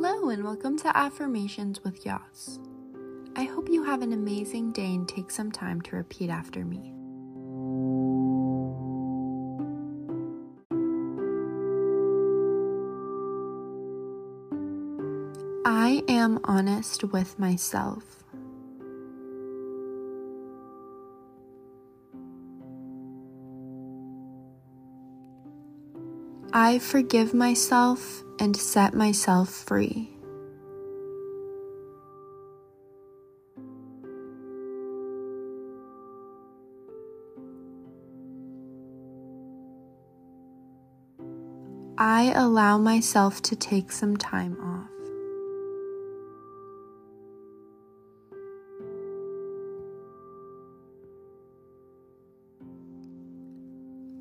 Hello, and welcome to Affirmations with Yas. I hope you have an amazing day and take some time to repeat after me. I am honest with myself. I forgive myself and set myself free. I allow myself to take some time off.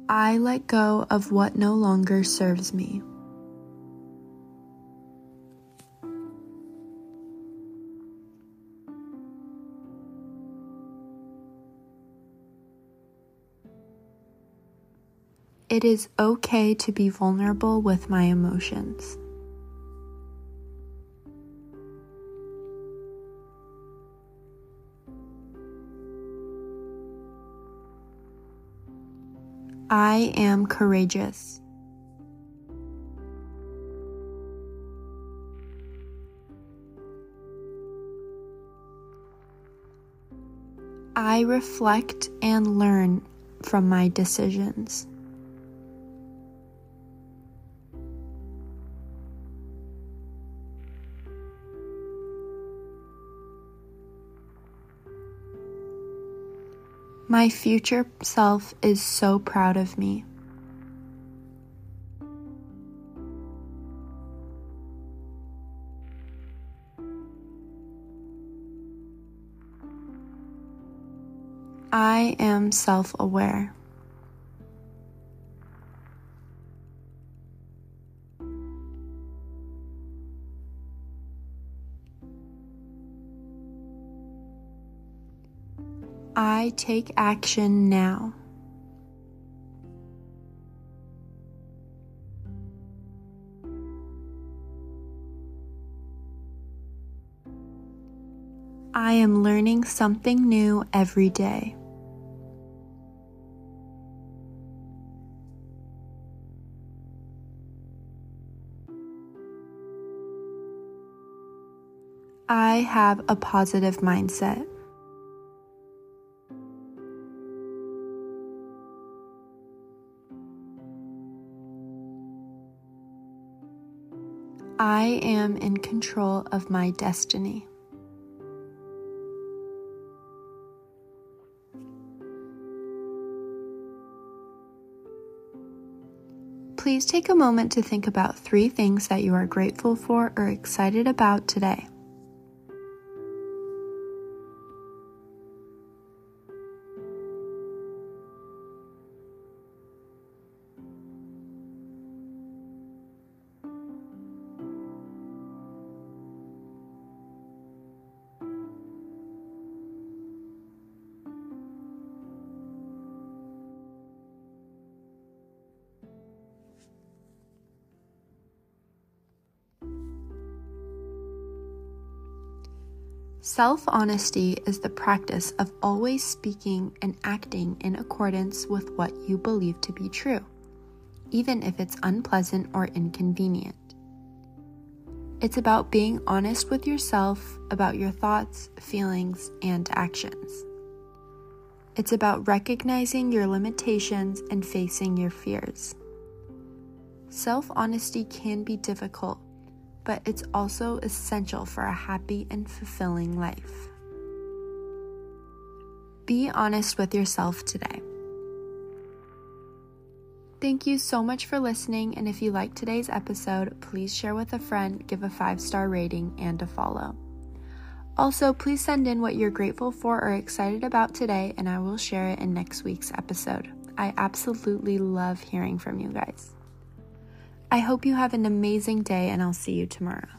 I let go of what no longer serves me. It is okay to be vulnerable with my emotions. I am courageous. I reflect and learn from my decisions. My future self is so proud of me. I am self aware. I take action now. I am learning something new every day. I have a positive mindset. I am in control of my destiny. Please take a moment to think about three things that you are grateful for or excited about today. Self honesty is the practice of always speaking and acting in accordance with what you believe to be true, even if it's unpleasant or inconvenient. It's about being honest with yourself about your thoughts, feelings, and actions. It's about recognizing your limitations and facing your fears. Self honesty can be difficult but it's also essential for a happy and fulfilling life. Be honest with yourself today. Thank you so much for listening, and if you liked today's episode, please share with a friend, give a five star rating, and a follow. Also, please send in what you're grateful for or excited about today, and I will share it in next week's episode. I absolutely love hearing from you guys. I hope you have an amazing day, and I'll see you tomorrow.